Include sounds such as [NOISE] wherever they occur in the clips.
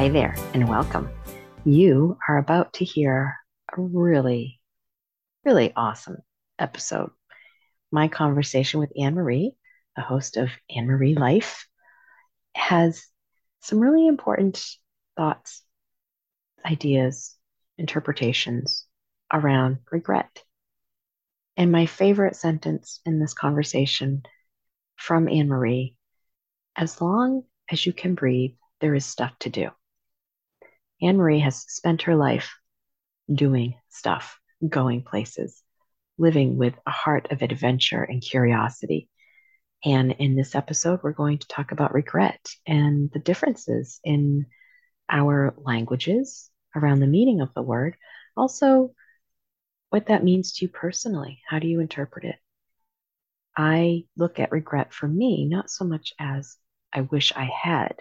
Hi there, and welcome. You are about to hear a really, really awesome episode. My conversation with Annemarie, the host of Annemarie Life, has some really important thoughts, ideas, interpretations around regret. And my favorite sentence in this conversation from Annemarie as long as you can breathe, there is stuff to do. Annemarie has spent her life doing stuff, going places, living with a heart of adventure and curiosity. And in this episode, we're going to talk about regret and the differences in our languages around the meaning of the word. Also, what that means to you personally. How do you interpret it? I look at regret for me not so much as I wish I had.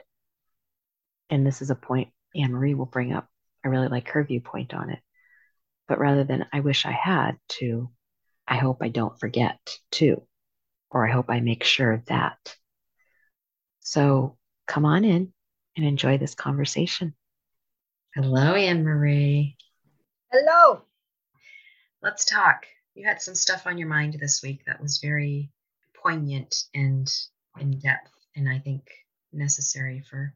And this is a point Annemarie will bring up. I really like her viewpoint on it. But rather than I wish I had to, I hope I don't forget to, or I hope I make sure of that. So come on in and enjoy this conversation. Hello, Annemarie. Hello. Let's talk. You had some stuff on your mind this week that was very poignant and in depth, and I think necessary for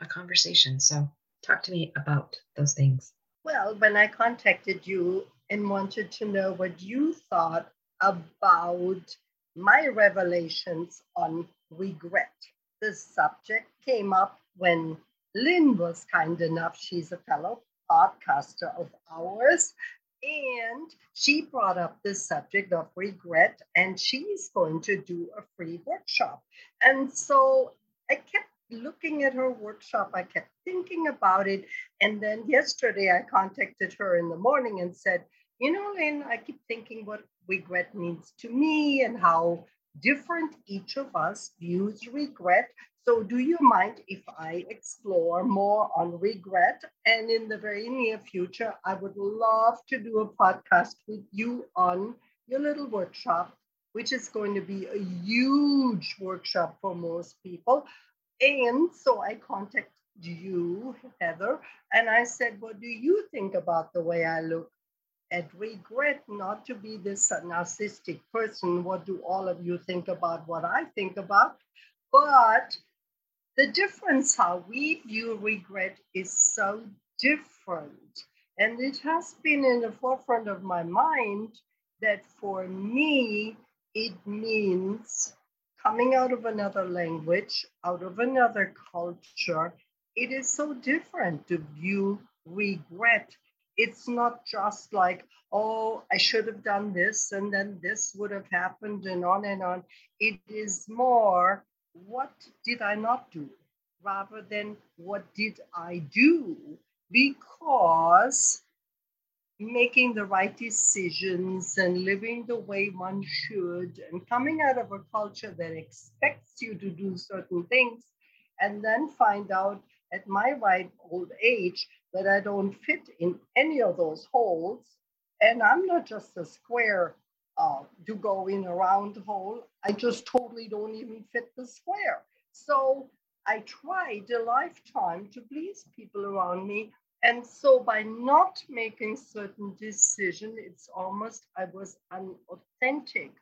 a conversation. So Talk to me about those things. Well, when I contacted you and wanted to know what you thought about my revelations on regret, the subject came up when Lynne was kind enough, she's a fellow podcaster of ours, and she brought up the subject of regret, and she's going to do a free workshop. And so I kept looking at her workshop, I kept thinking about it. And then yesterday I contacted her in the morning and said, You know, Lynne, I keep thinking what regret means to me and how different each of us views regret. So, do you mind if I explore more on regret? And in the very near future, I would love to do a podcast with you on your little workshop, which is going to be a huge workshop for most people. And so I contacted you, Heather, and I said, What do you think about the way I look? At regret not to be this narcissistic person. What do all of you think about what I think about? But the difference how we view regret is so different. And it has been in the forefront of my mind that for me, it means coming out of another language, out of another culture, it is so different to view regret. It's not just like, oh, I should have done this and then this would have happened and on and on. It is more, what did I not do? Rather than what did I do? Because making the right decisions and living the way one should and coming out of a culture that expects you to do certain things and then find out at my ripe old age that I don't fit in any of those holes. And I'm not just a square uh, to go in a round hole. I just totally don't even fit the square. So I tried a lifetime to please people around me and so by not making certain decision, it's almost I was unauthentic.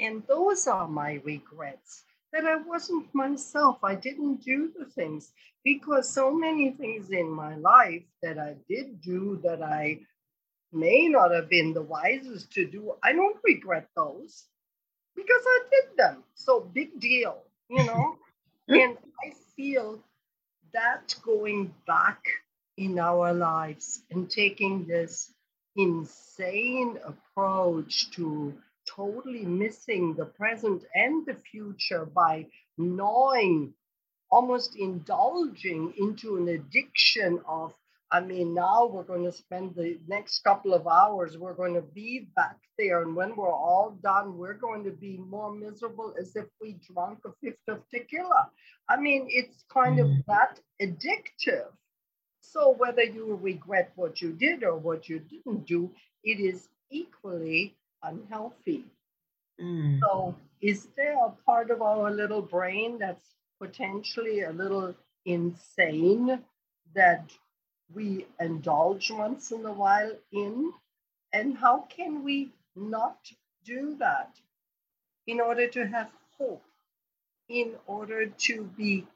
And those are my regrets that I wasn't myself. I didn't do the things because so many things in my life that I did do that I may not have been the wisest to do, I don't regret those because I did them. So big deal, you know? [LAUGHS] and I feel that going back in our lives and taking this insane approach to totally missing the present and the future by gnawing, almost indulging into an addiction of, I mean, now we're going to spend the next couple of hours, we're going to be back there. And when we're all done, we're going to be more miserable as if we drank a fifth of tequila. I mean, it's kind of mm. that addictive so whether you regret what you did or what you didn't do, it is equally unhealthy. Mm. So is there a part of our little brain that's potentially a little insane that we indulge once in a while in? And how can we not do that in order to have hope, in order to be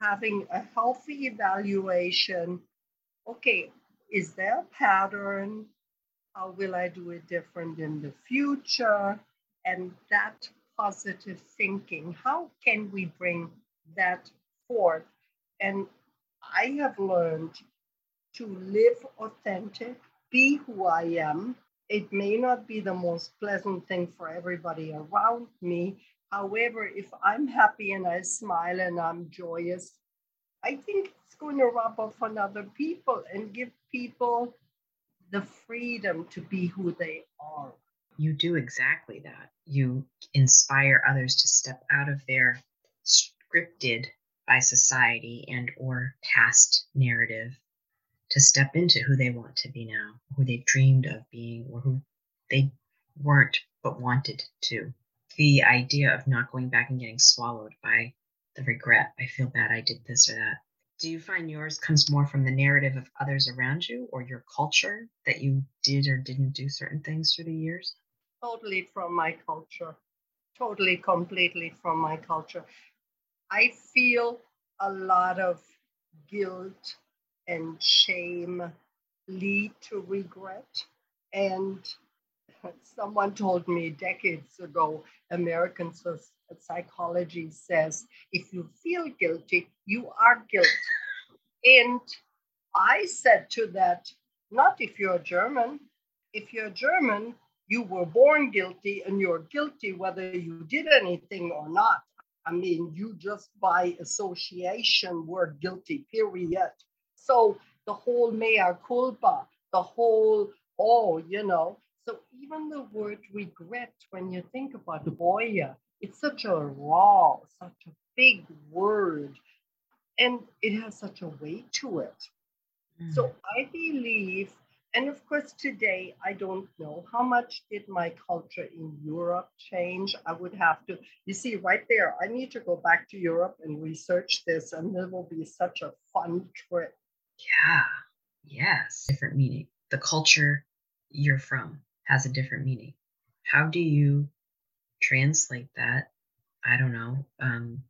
having a healthy evaluation? Okay, is there a pattern? How will I do it different in the future? And that positive thinking, how can we bring that forth? And I have learned to live authentic, be who I am. It may not be the most pleasant thing for everybody around me. However, if I'm happy and I smile and I'm joyous, I think going to other people and give people the freedom to be who they are. You do exactly that. You inspire others to step out of their scripted by society and or past narrative to step into who they want to be now, who they dreamed of being, or who they weren't but wanted to. The idea of not going back and getting swallowed by the regret, I feel bad I did this or that. Do you find yours comes more from the narrative of others around you or your culture that you did or didn't do certain things through the years? Totally from my culture. Totally, completely from my culture. I feel a lot of guilt and shame lead to regret. And [LAUGHS] someone told me decades ago American psychology says if you feel guilty, you are guilty. And I said to that, not if you're German. If you're German, you were born guilty and you're guilty whether you did anything or not. I mean, you just by association were guilty, period. So the whole mea culpa, the whole, oh, you know. So even the word regret, when you think about Boya, it's such a raw, such a big word, and it has such a weight to it. Mm. So I believe, and of course today I don't know how much did my culture in Europe change. I would have to, you see, right there, I need to go back to Europe and research this, and it will be such a fun trip. Yeah. Yes. Different meaning. The culture you're from has a different meaning. How do you translate that? I don't know. Um,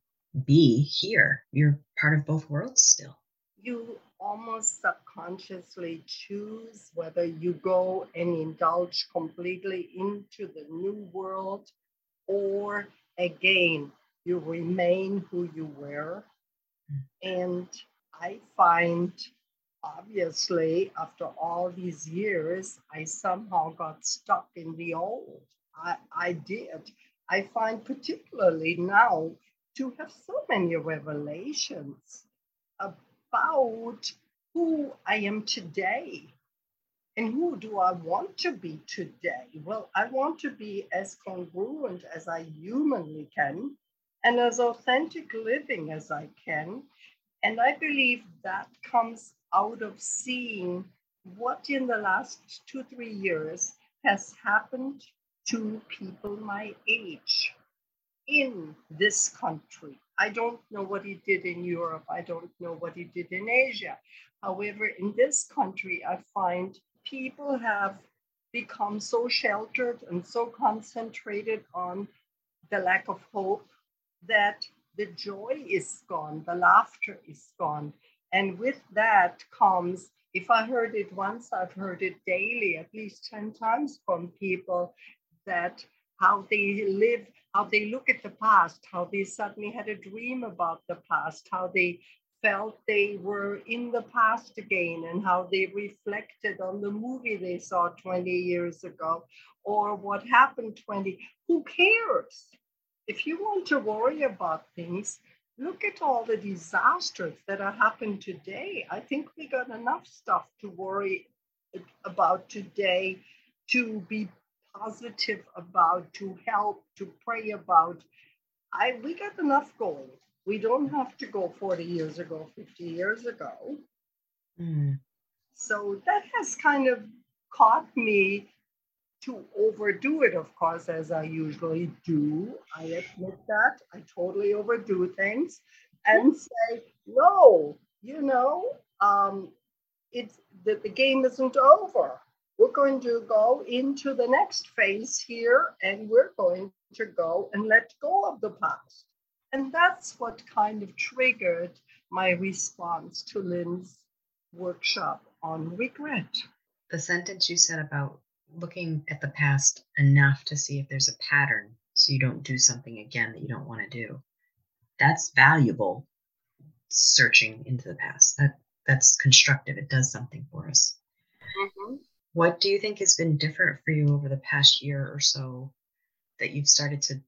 be here. You're part of both worlds still. You almost subconsciously choose whether you go and indulge completely into the new world or again, you remain who you were. Mm. And I find obviously after all these years, I somehow got stuck in the old. I, I did. I find particularly now to have so many revelations about who I am today and who do I want to be today? Well, I want to be as congruent as I humanly can and as authentic living as I can and I believe that comes out of seeing what in the last two, three years has happened to people my age in this country. I don't know what he did in Europe. I don't know what he did in Asia. However, in this country, I find people have become so sheltered and so concentrated on the lack of hope that the joy is gone, the laughter is gone. And with that comes, if I heard it once, I've heard it daily, at least 10 times from people that how they live, how they look at the past, how they suddenly had a dream about the past, how they felt they were in the past again, and how they reflected on the movie they saw 20 years ago or what happened 20. Who cares? if you want to worry about things, look at all the disasters that are happening today. I think we got enough stuff to worry about today, to be positive about, to help, to pray about. I we got enough going. We don't have to go 40 years ago, 50 years ago. Mm. So that has kind of caught me to overdo it, of course, as I usually do. I admit that I totally overdo things and say, no, you know, um, it's the, the game isn't over. We're going to go into the next phase here, and we're going to go and let go of the past. And that's what kind of triggered my response to Lynne's workshop on regret. The sentence you said about looking at the past enough to see if there's a pattern so you don't do something again that you don't want to do. That's valuable searching into the past. That that's constructive. It does something for us. Mm-hmm. What do you think has been different for you over the past year or so that you've started to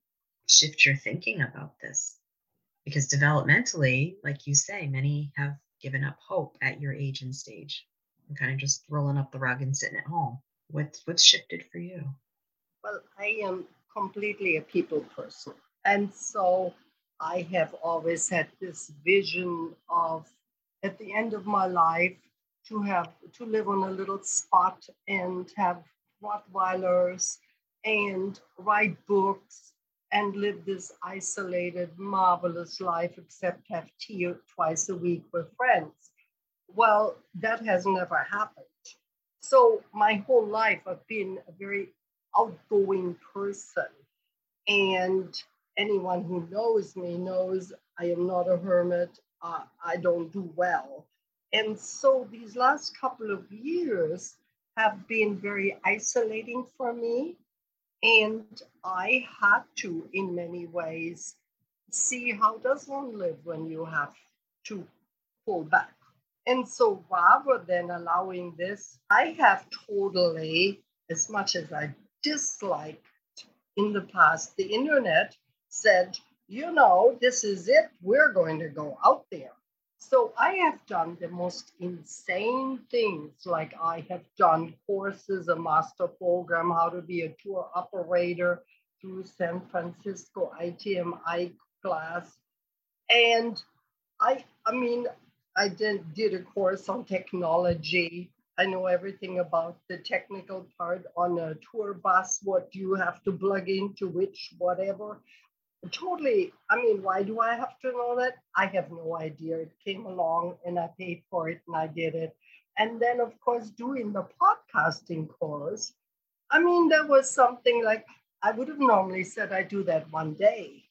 shift your thinking about this? Because developmentally, like you say, many have given up hope at your age and stage and kind of just rolling up the rug and sitting at home. What's what's shifted for you? Well, I am completely a people person. And so I have always had this vision of at the end of my life to have to live on a little spot and have Rottweilers and write books and live this isolated, marvelous life, except have tea twice a week with friends. Well, that has never happened. So my whole life I've been a very outgoing person. And anyone who knows me knows I am not a hermit. Uh, I don't do well. And so these last couple of years have been very isolating for me. And I had to, in many ways, see how does one live when you have to pull back. And so rather than allowing this, I have totally, as much as I disliked in the past the internet, said, you know, this is it. We're going to go out there. So I have done the most insane things, like I have done courses, a master program, how to be a tour operator through San Francisco ITMI class. And I, I mean, I did, did a course on technology. I know everything about the technical part on a tour bus, what you have to plug into which whatever totally. I mean why do i have to know that? I have no idea. It came along and i paid for it and i did it. And then of course doing the podcasting course i mean there was something like i would have normally said i do that one day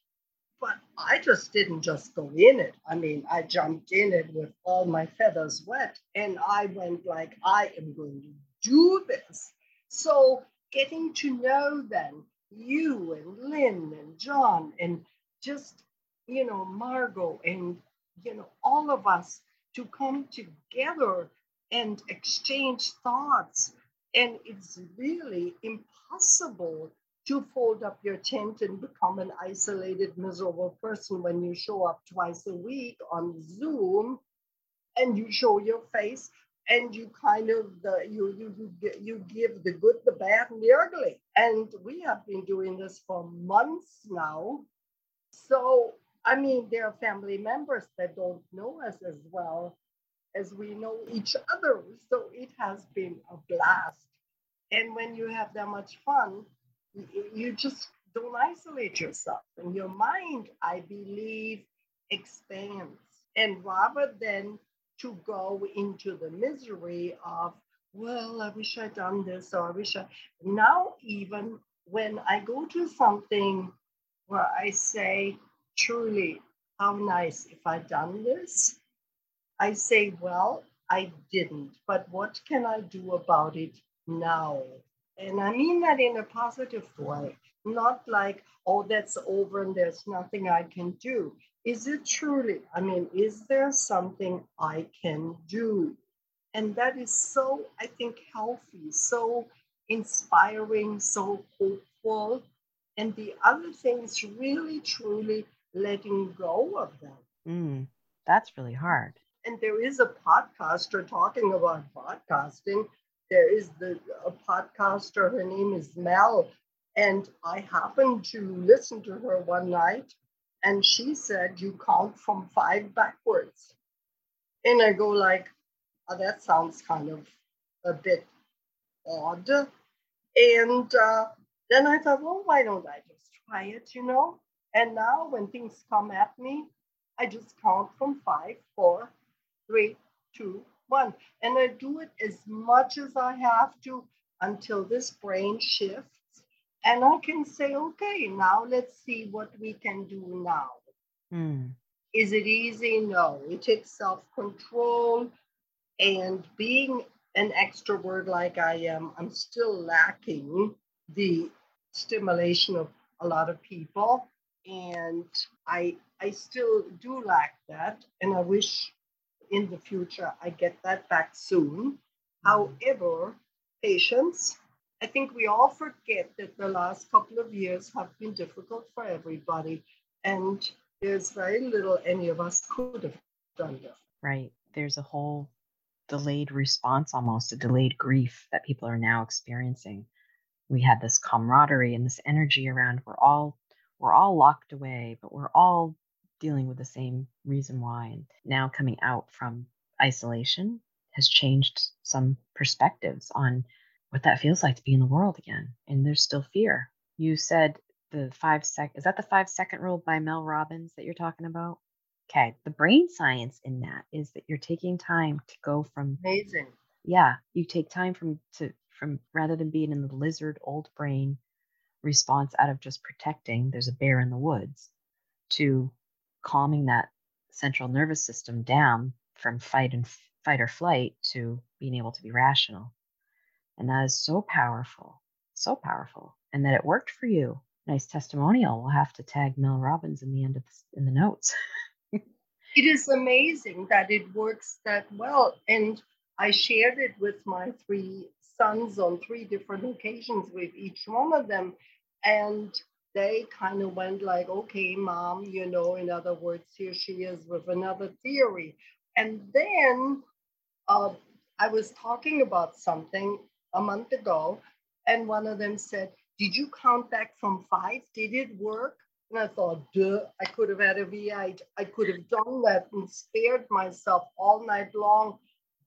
but i just didn't just go in it. I mean i jumped in it with all my feathers wet and i went like i am going to do this. So getting to know then you and Lynne and John and just, you know, Margot and, you know, all of us to come together and exchange thoughts. And it's really impossible to fold up your tent and become an isolated, miserable person when you show up twice a week on Zoom and you show your face and you kind of the, you, you you you give the good, the bad, and the ugly. And we have been doing this for months now. So I mean, there are family members that don't know us as well as we know each other. So it has been a blast. And when you have that much fun, you just don't isolate yourself. And your mind, I believe, expands. And rather than to go into the misery of, well, I wish I'd done this or I wish I. Now, even when I go to something where I say, truly, how nice if I'd done this, I say, well, I didn't, but what can I do about it now? And I mean that in a positive way, not like, oh, that's over and there's nothing I can do is it truly, I mean, is there something I can do? And that is so, I think, healthy, so inspiring, so hopeful. And the other thing is really, truly letting go of them. Mm, that's really hard. And there is a podcaster talking about podcasting. There is the a podcaster, her name is Mel. And I happened to listen to her one night and she said you count from five backwards and i go like oh, that sounds kind of a bit odd and uh, then i thought well why don't i just try it you know and now when things come at me i just count from five four three two, one. And I do it as much as I have to until this brain shifts. And I can say, okay, now let's see what we can do now. Mm. Is it easy? No. It takes self control. And being an extrovert like I am, I'm still lacking the stimulation of a lot of people. And I I still do lack that. And I wish in the future I get that back soon. However, patience. I think we all forget that the last couple of years have been difficult for everybody. And there's very little any of us could have done there. Right. There's a whole delayed response, almost a delayed grief that people are now experiencing. We had this camaraderie and this energy around. We're all we're all locked away, but we're all dealing with the same reason why. And now coming out from isolation has changed some perspectives on what that feels like to be in the world again. And there's still fear. You said the five sec is that the five second rule by Mel Robbins that you're talking about? Okay. The brain science in that is that you're taking time to go from amazing. Yeah. You take time from to from rather than being in the lizard old brain response out of just protecting, there's a bear in the woods, to calming that central nervous system down from fight and fight or flight to being able to be rational. And that is so powerful, so powerful. And that it worked for you nice testimonial. We'll have to tag Mel Robbins in the end of the, in the notes. [LAUGHS] it is amazing that it works that well, and I shared it with my three sons on three different occasions with each one of them, and they kind of went like, "Okay, mom, you know." In other words, here she is with another theory, and then uh, I was talking about something a month ago, and one of them said, did you count back from five? Did it work? And I thought, duh, I could have had a V8. I could have done that and spared myself all night long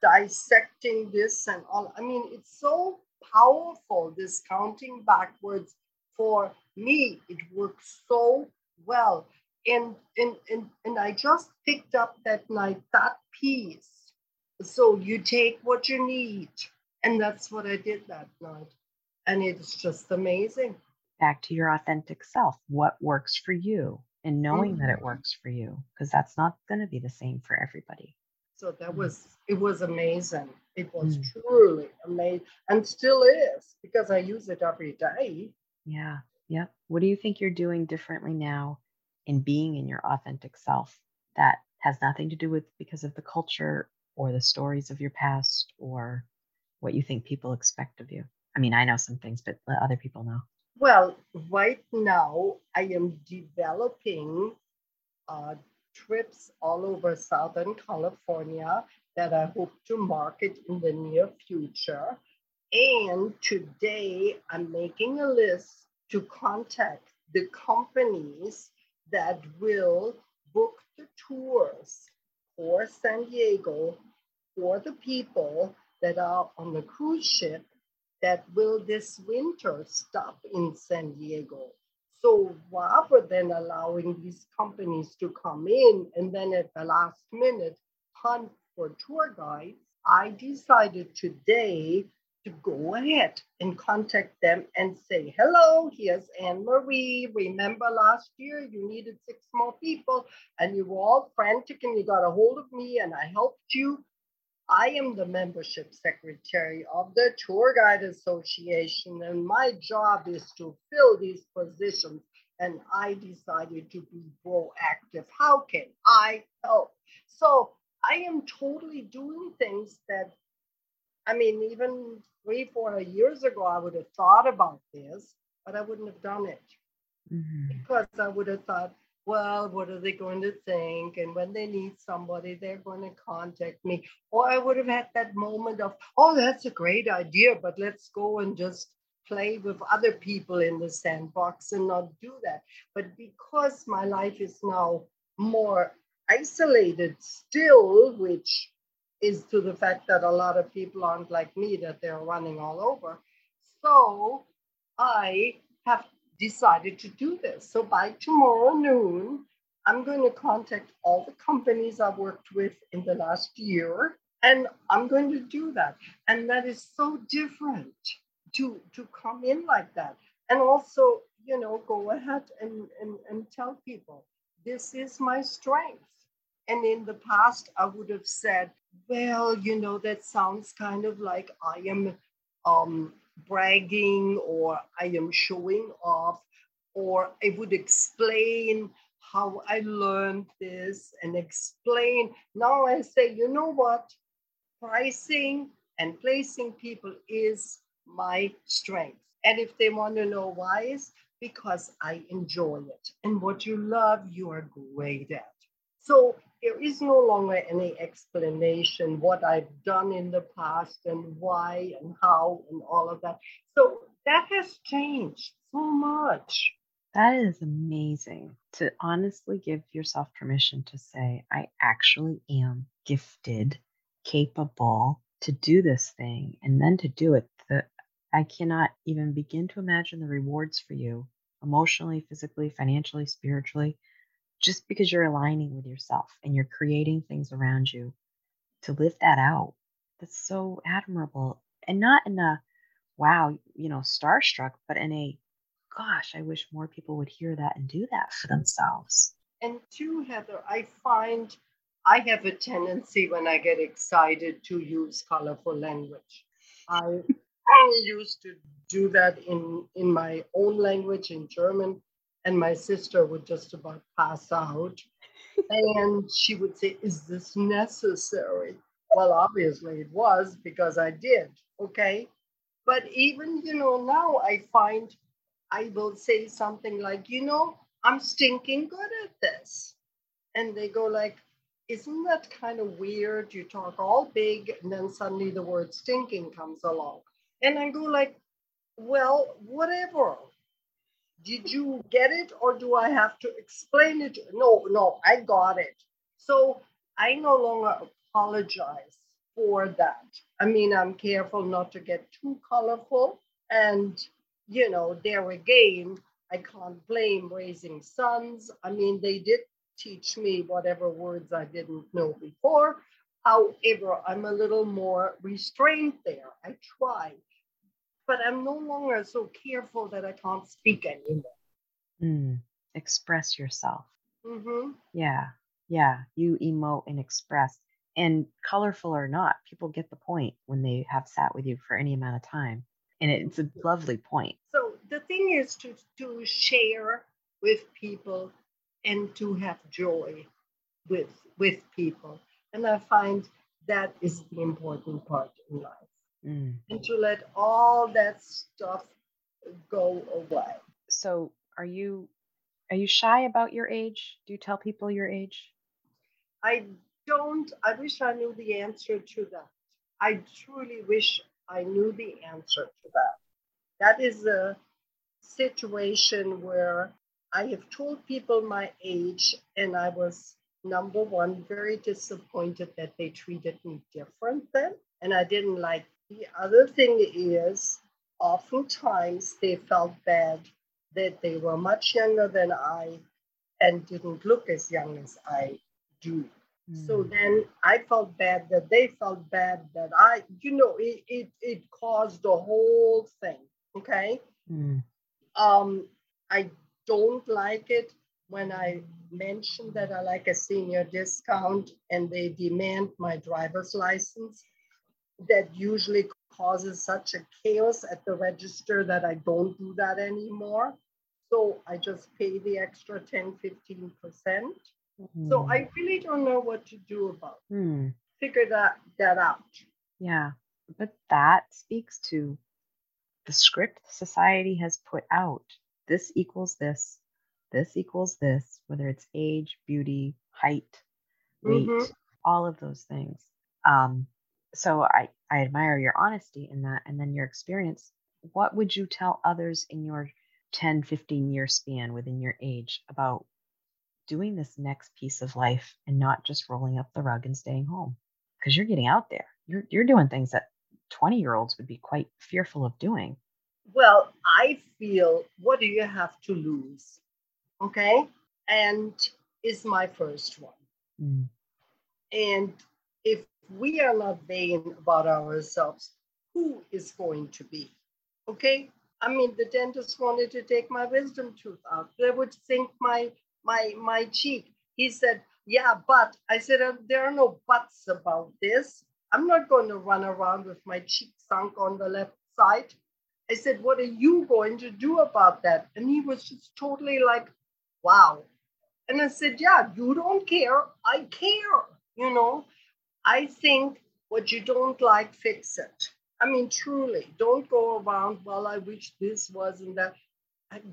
dissecting this and all. I mean, it's so powerful, this counting backwards. For me, it works so well. And, and, and, and I just picked up that night that piece. So you take what you need. And that's what I did that night and it's just amazing. Back to your authentic self. What works for you and knowing mm-hmm. that it mm-hmm. works for you, because that's not going to be the same for everybody. So that was, it was amazing. It was mm. truly amazing and still is because I use it every day. Yeah. Yeah. What do you think you're doing differently now in being in your authentic self that has nothing to do with because of the culture or the stories of your past or what you think people expect of you? I mean, I know some things, but let other people know. Well, right now I am developing uh, trips all over Southern California that I hope to market in the near future. And today I'm making a list to contact the companies that will book the tours for San Diego for the people that are on the cruise ship that will this winter stop in San Diego. So rather than allowing these companies to come in and then at the last minute hunt for tour guides, I decided today to go ahead and contact them and say, hello, here's Annemarie. Remember last year you needed six more people and you were all frantic and you got a hold of me and I helped you. I am the membership secretary of the Tour Guide Association, and my job is to fill these positions. And I decided to be proactive. How can I help? So I am totally doing things that, I mean, even three, four years ago, I would have thought about this, but I wouldn't have done it mm-hmm. because I would have thought, well, what are they going to think? And when they need somebody, they're going to contact me. Or I would have had that moment of, oh, that's a great idea, but let's go and just play with other people in the sandbox and not do that. But because my life is now more isolated still, which is to the fact that a lot of people aren't like me, that they're running all over. So I have decided to do this. So by tomorrow noon, I'm going to contact all the companies I've worked with in the last year And I'm going to do that. And that is so different to to come in like that. And also, you know, go ahead and, and, and tell people this is my strength. And in the past, I would have said, well, you know, that sounds kind of like I am um, bragging or I am showing off, or I would explain how I learned this and explain. Now I say, you know what? Pricing and placing people is my strength. And if they want to know why, is because I enjoy it. And what you love, you are great at. So there is no longer any explanation what I've done in the past and why and how and all of that. So that has changed so much. That is amazing to honestly give yourself permission to say, I actually am gifted, capable to do this thing, and then to do it. The, I cannot even begin to imagine the rewards for you emotionally, physically, financially, spiritually just because you're aligning with yourself and you're creating things around you to live that out. That's so admirable. And not in a wow, you know, starstruck, but in a gosh, I wish more people would hear that and do that for themselves. And two, Heather, I find I have a tendency when I get excited to use colorful language. I, [LAUGHS] I used to do that in, in my own language, in German, and my sister would just about pass out. [LAUGHS] and she would say, Is this necessary? Well, obviously it was because I did. Okay. But even, you know, now I find I will say something like, you know, I'm stinking good at this. And they go like, isn't that kind of weird? You talk all big and then suddenly the word stinking comes along. And I go like, well, whatever did you get it or do I have to explain it? No, no, I got it. So I no longer apologize for that. I mean, I'm careful not to get too colorful. And, you know, there again, I can't blame raising sons. I mean, they did teach me whatever words I didn't know before. However, I'm a little more restrained there. I try but I'm no longer so careful that I can't speak anymore. Mm, express yourself. Mm-hmm. Yeah, yeah. You emote and express. And colorful or not, people get the point when they have sat with you for any amount of time. And it's a lovely point. So the thing is to, to share with people and to have joy with with people. And I find that is the important part in life mm. and to let all that stuff go away. So, are you are you shy about your age? Do you tell people your age? I don't. I wish I knew the answer to that. I truly wish I knew the answer to that. That is a situation where I have told people my age, and I was number one, very disappointed that they treated me different then. And I didn't like the other thing is, oftentimes they felt bad that they were much younger than I and didn't look as young as I do. Mm. So then I felt bad that they felt bad that I, you know, it it, it caused the whole thing. Okay. Mm. Um, I don't like it when I mention that I like a senior discount and they demand my driver's license that usually causes such a chaos at the register that I don't do that anymore. So I just pay the extra 10, 15%. Mm-hmm. So I really don't know what to do about mm. Figure that, that out. Yeah. But that speaks to the script society has put out. This equals this. This equals this, whether it's age, beauty, height, weight, mm-hmm. all of those things. Um, so I, I admire your honesty in that and then your experience. What would you tell others in your 10, 15 year span within your age about doing this next piece of life and not just rolling up the rug and staying home? Because you're getting out there. You're, you're doing things that 20 year olds would be quite fearful of doing. Well, I feel, what do you have to lose? Okay. And is my first one. Mm. And if we are not vain about ourselves, who is going to be? Okay. I mean, the dentist wanted to take my wisdom tooth out. They would sink my my my cheek. He said, "Yeah, but." I said, uh, "There are no buts about this. I'm not going to run around with my cheek sunk on the left side." I said, "What are you going to do about that?" And he was just totally like, "Wow." And I said, "Yeah, you don't care. I care. You know, I think what you don't like, fix it." I mean, truly, don't go around, well, I wish this wasn't that.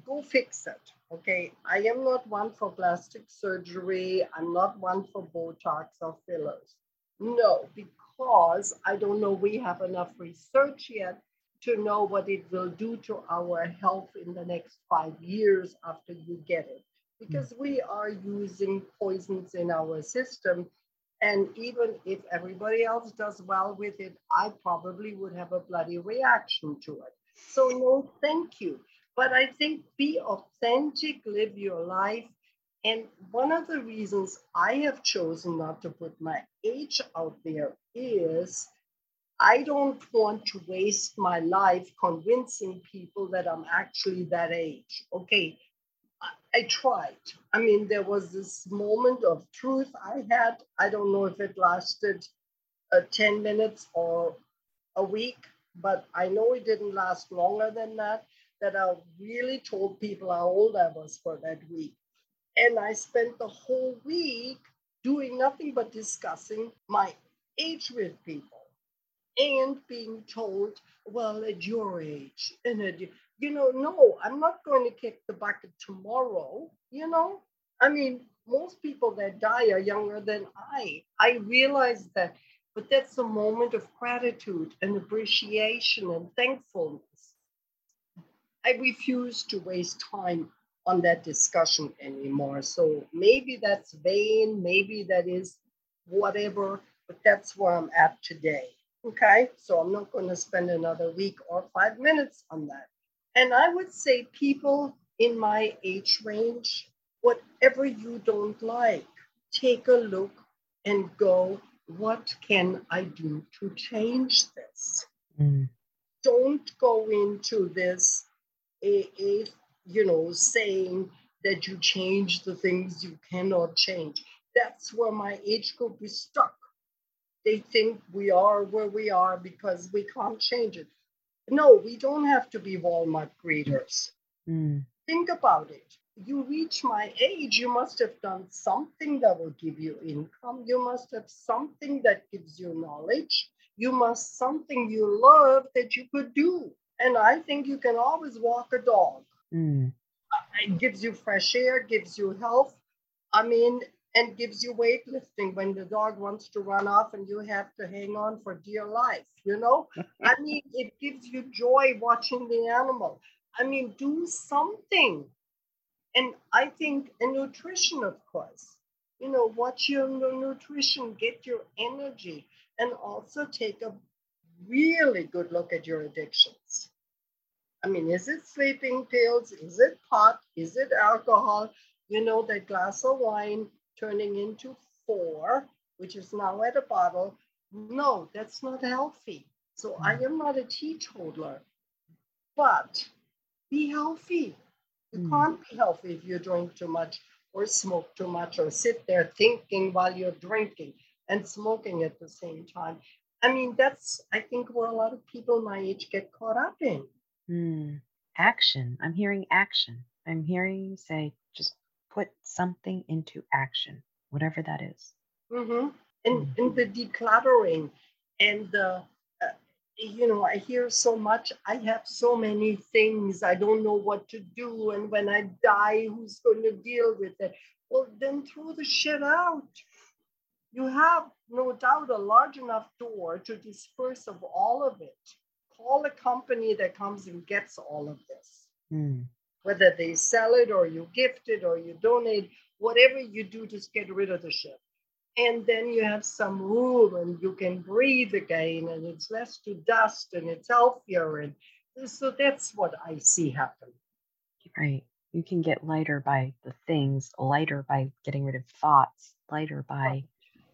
Go fix it. Okay. I am not one for plastic surgery. I'm not one for Botox or fillers. No, because I don't know we have enough research yet to know what it will do to our health in the next five years after you get it. Hmm. Because we are using poisons in our system and even if everybody else does well with it, I probably would have a bloody reaction to it. So, no, thank you. But I think be authentic, live your life. And one of the reasons I have chosen not to put my age out there is I don't want to waste my life convincing people that I'm actually that age. Okay, I tried. I mean, there was this moment of truth I had. I don't know if it lasted uh, 10 minutes or a week, but I know it didn't last longer than that. That I really told people how old I was for that week. And I spent the whole week doing nothing but discussing my age with people and being told, well, at your age, and at you know, no, I'm not going to kick the bucket tomorrow. You know, I mean, most people that die are younger than I. I realize that, but that's a moment of gratitude and appreciation and thankfulness. I refuse to waste time on that discussion anymore. So maybe that's vain, maybe that is whatever, but that's where I'm at today. Okay, so I'm not going to spend another week or five minutes on that. And I would say people in my age range, whatever you don't like, take a look and go, what can I do to change this? Mm. Don't go into this, a, a, you know, saying that you change the things you cannot change. That's where my age group is stuck. They think we are where we are because we can't change it. No, we don't have to be Walmart greeters. Mm. Think about it. You reach my age, you must have done something that will give you income. You must have something that gives you knowledge. You must something you love that you could do. And I think you can always walk a dog. Mm. It gives you fresh air, gives you health. I mean, and gives you weightlifting when the dog wants to run off and you have to hang on for dear life you know? I [LAUGHS] mean it gives you joy watching the animal. I mean do something. And i think and nutrition of course. You know watch your nutrition get your energy and also take a really good look at your addictions. I mean is it sleeping pills? Is it pot? Is it alcohol? You know that glass of wine turning into four, which is now at a bottle. No, that's not healthy. So mm. I am not a teetotaler, but be healthy. You mm. can't be healthy if you drink too much or smoke too much or sit there thinking while you're drinking and smoking at the same time. I mean, that's, I think, where a lot of people my age get caught up in. Mm. Action. I'm hearing action. I'm hearing you say, just put something into action, whatever that is. Mm-hmm. And, mm-hmm. and the decluttering and the, uh, you know, I hear so much. I have so many things. I don't know what to do. And when I die, who's going to deal with it? Well, then throw the shit out. You have no doubt a large enough door to disperse of all of it. Call a company that comes and gets all of this. Mm whether they sell it or you gift it or you donate, whatever you do, just get rid of the shit. And then you have some room and you can breathe again and it's less to dust and it's healthier. And so that's what I see happen. Right. You can get lighter by the things, lighter by getting rid of thoughts, lighter by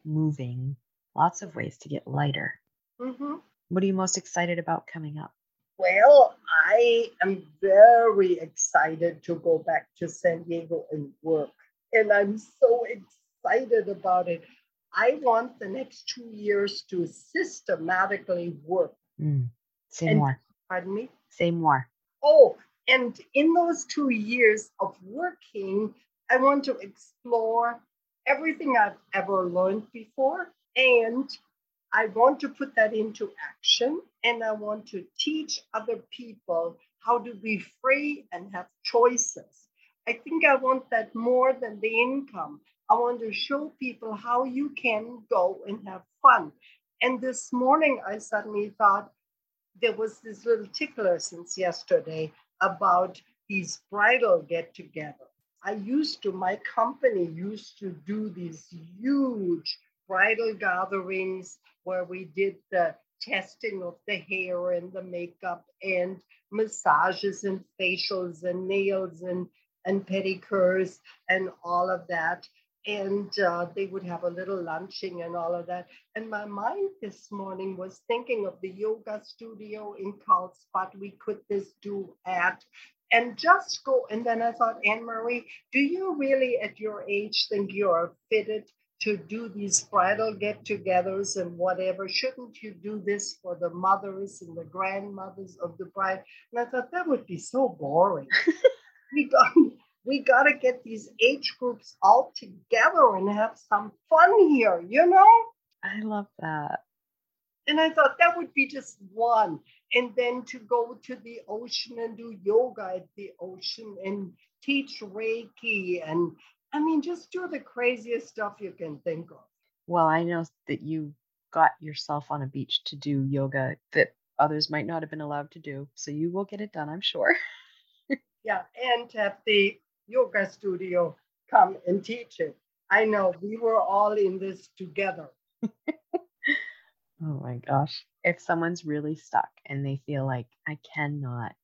moving. lots of ways to get lighter. Mm-hmm. What are you most excited about coming up? Well, I am very excited to go back to San Diego and work. And I'm so excited about it. I want the next two years to systematically work. Mm. Say And- more. Pardon me? Say more. Oh, and in those two years of working, I want to explore everything I've ever learned before. And I want to put that into action. And I want to teach other people how to be free and have choices. I think I want that more than the income. I want to show people how you can go and have fun. And this morning, I suddenly thought, there was this little tickler since yesterday about these bridal get together. I used to, my company used to do these huge bridal gatherings where we did the testing of the hair and the makeup and massages and facials and nails and, and pedicures and all of that. And uh, they would have a little lunching and all of that. And my mind this morning was thinking of the yoga studio in Carlsbad we could this do at and just go. And then I thought, Annemarie, do you really at your age think you're fitted to do these bridal get togethers and whatever? Shouldn't you do this for the mothers and the grandmothers of the bride? And I thought that would be so boring. [LAUGHS] we got we got to get these age groups all together and have some fun here, you know? I love that. And I thought that would be just one. And then to go to the ocean and do yoga at the ocean and teach Reiki. And I mean, just do the craziest stuff you can think of. Well, I know that you got yourself on a beach to do yoga that others might not have been allowed to do. So you will get it done, I'm sure. [LAUGHS] Yeah. And to have the yoga studio come and teach it. I know we were all in this together. [LAUGHS] Oh my gosh. If someone's really stuck and they feel like I cannot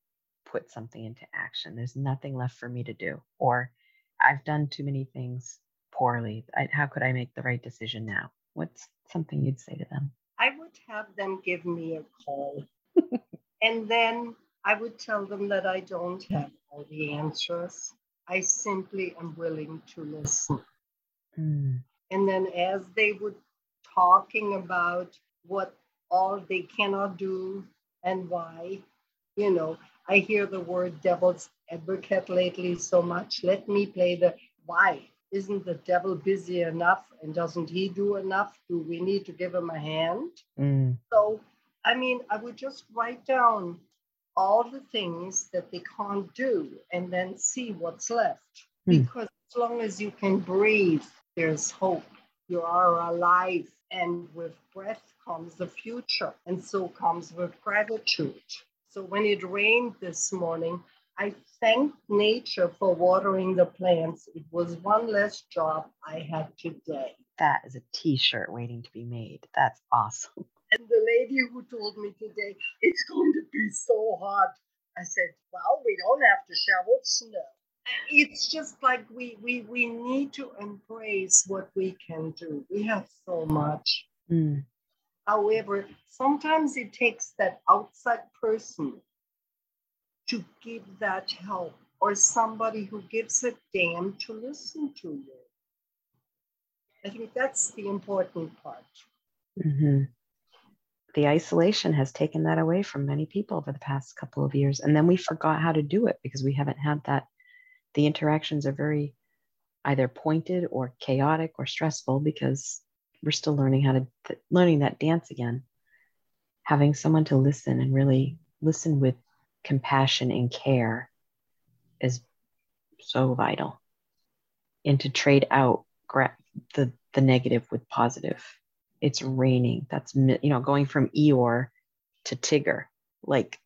put something into action, there's nothing left for me to do, or I've done too many things poorly, I, how could I make the right decision now? What's something you'd say to them? I would have them give me a call. [LAUGHS] and then I would tell them that I don't have all the answers. I simply am willing to listen. Mm, And then as they would talking about what all they cannot do and why, you know, I hear the word devil's advocate lately so much. Let me play the why. Isn't the devil busy enough and doesn't he do enough? Do we need to give him a hand? mm, So, I mean, I would just write down all the things that they can't do and then see what's left. Hmm. Because as long as you can breathe, there's hope. You are alive. And with breath comes the future. And so comes with gratitude. So when it rained this morning, I thanked nature for watering the plants. It was one less job I had today. that is a t shirt waiting to be made. That's awesome. And the lady who told me today, it's going to be so hot. I said, well, we don't have to shovel snow. It's just like we, we, we need to embrace what we can do. We have so much. Mm, However, sometimes it takes that outside person to give that help or somebody who gives a damn to listen to you. I think that's the important part. hmm The isolation has taken that away from many people over the past couple of years. And then we forgot how to do it because we haven't had that. The interactions are very either pointed or chaotic or stressful because we're still learning how to th- learning that dance again. Having someone to listen and really listen with compassion and care is so vital. And to trade out gra- the the negative with positive. It's raining. That's you know going from Eeyore to Tigger. Like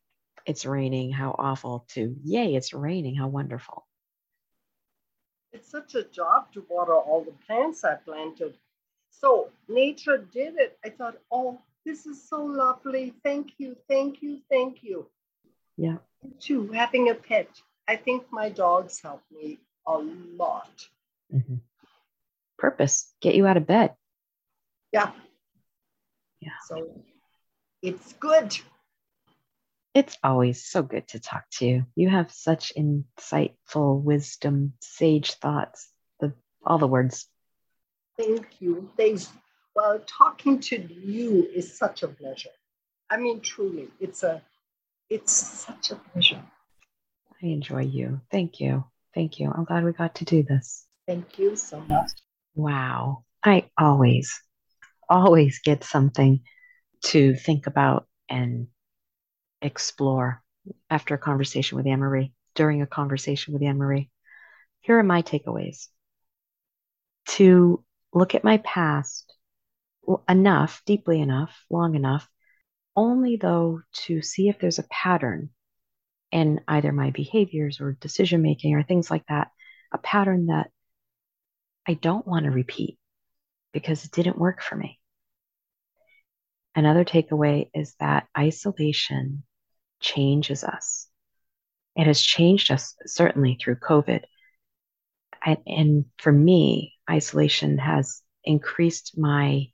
it's raining. How awful. To yay, it's raining. How wonderful. It's such a job to water all the plants I planted. So nature did it. I thought, oh, this is so lovely. Thank you, thank you, thank you. Yeah. Too, having a pet. I think my dogs help me a lot. Mhm. Purpose. Get you out of bed. Yeah. Yeah. So it's good. It's always so good to talk to you. You have such insightful wisdom, sage thoughts, the all the words. Thank you. Thanks. Well, talking to you is such a pleasure. I mean, truly, it's a it's such a pleasure. I enjoy you. Thank you. Thank you. I'm glad we got to do this. Thank you so much. Wow. I always, always get something to think about and explore after a conversation with Annemarie, during a conversation with Annemarie. Here are my takeaways to look at my past enough, deeply enough, long enough, only though to see if there's a pattern in either my behaviors or decision making or things like that, a pattern that I don't want to repeat because it didn't work for me. Another takeaway is that isolation changes us. It has changed us certainly through COVID. And, and for me, isolation has increased my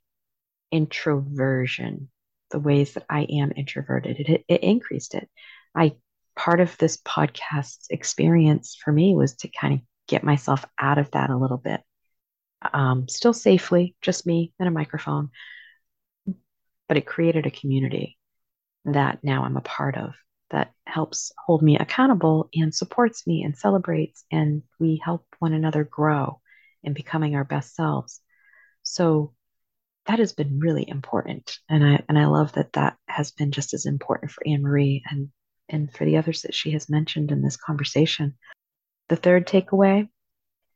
introversion, the ways that I am introverted. It, it increased it. I part of this podcast experience for me was to kind of get myself out of that a little bit. Um, still safely, just me and a microphone, but it created a community that now I'm a part of that helps hold me accountable and supports me and celebrates and we help one another grow in becoming our best selves so that has been really important and i and i love that that has been just as important for annemarie and and for the others that she has mentioned in this conversation the third takeaway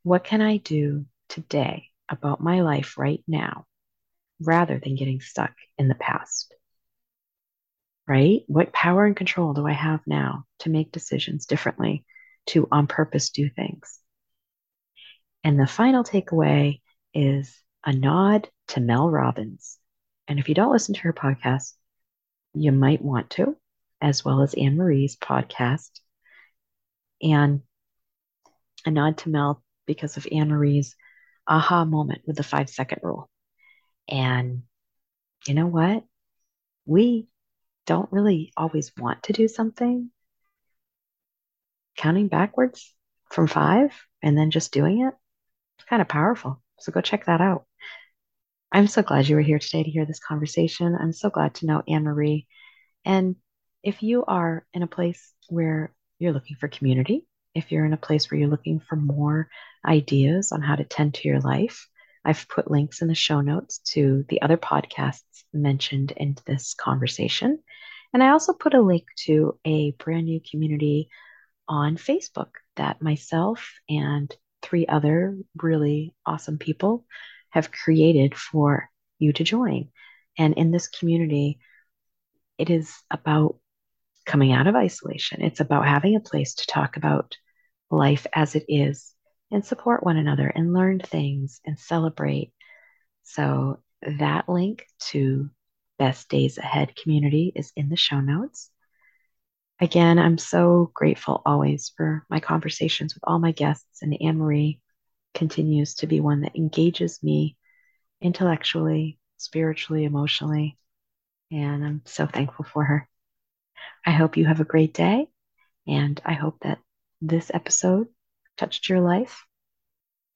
what can i do today about my life right now rather than getting stuck in the past right? What power and control do I have now to make decisions differently, to on purpose do things? And the final takeaway is a nod to Mel Robbins. And if you don't listen to her podcast, you might want to, as well as Annemarie's podcast. And a nod to Mel because of Annemarie's aha moment with the five second rule. And you know what? We don't really always want to do something, counting backwards from five and then just doing it, kind of powerful. So go check that out. I'm so glad you were here today to hear this conversation. I'm so glad to know Annemarie. And if you are in a place where you're looking for community, if you're in a place where you're looking for more ideas on how to tend to your life, I've put links in the show notes to the other podcasts mentioned in this conversation. And I also put a link to a brand new community on Facebook that myself and three other really awesome people have created for you to join. And in this community, it is about coming out of isolation. It's about having a place to talk about life as it is and support one another and learn things and celebrate. So, that link to Best Days Ahead community is in the show notes. Again, I'm so grateful always for my conversations with all my guests, and Annemarie continues to be one that engages me intellectually, spiritually, emotionally, and I'm so thankful for her. I hope you have a great day, and I hope that this episode touched your life.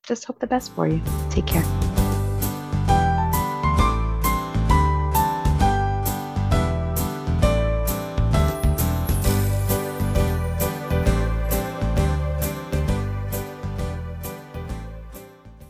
Just hope the best for you. Take care.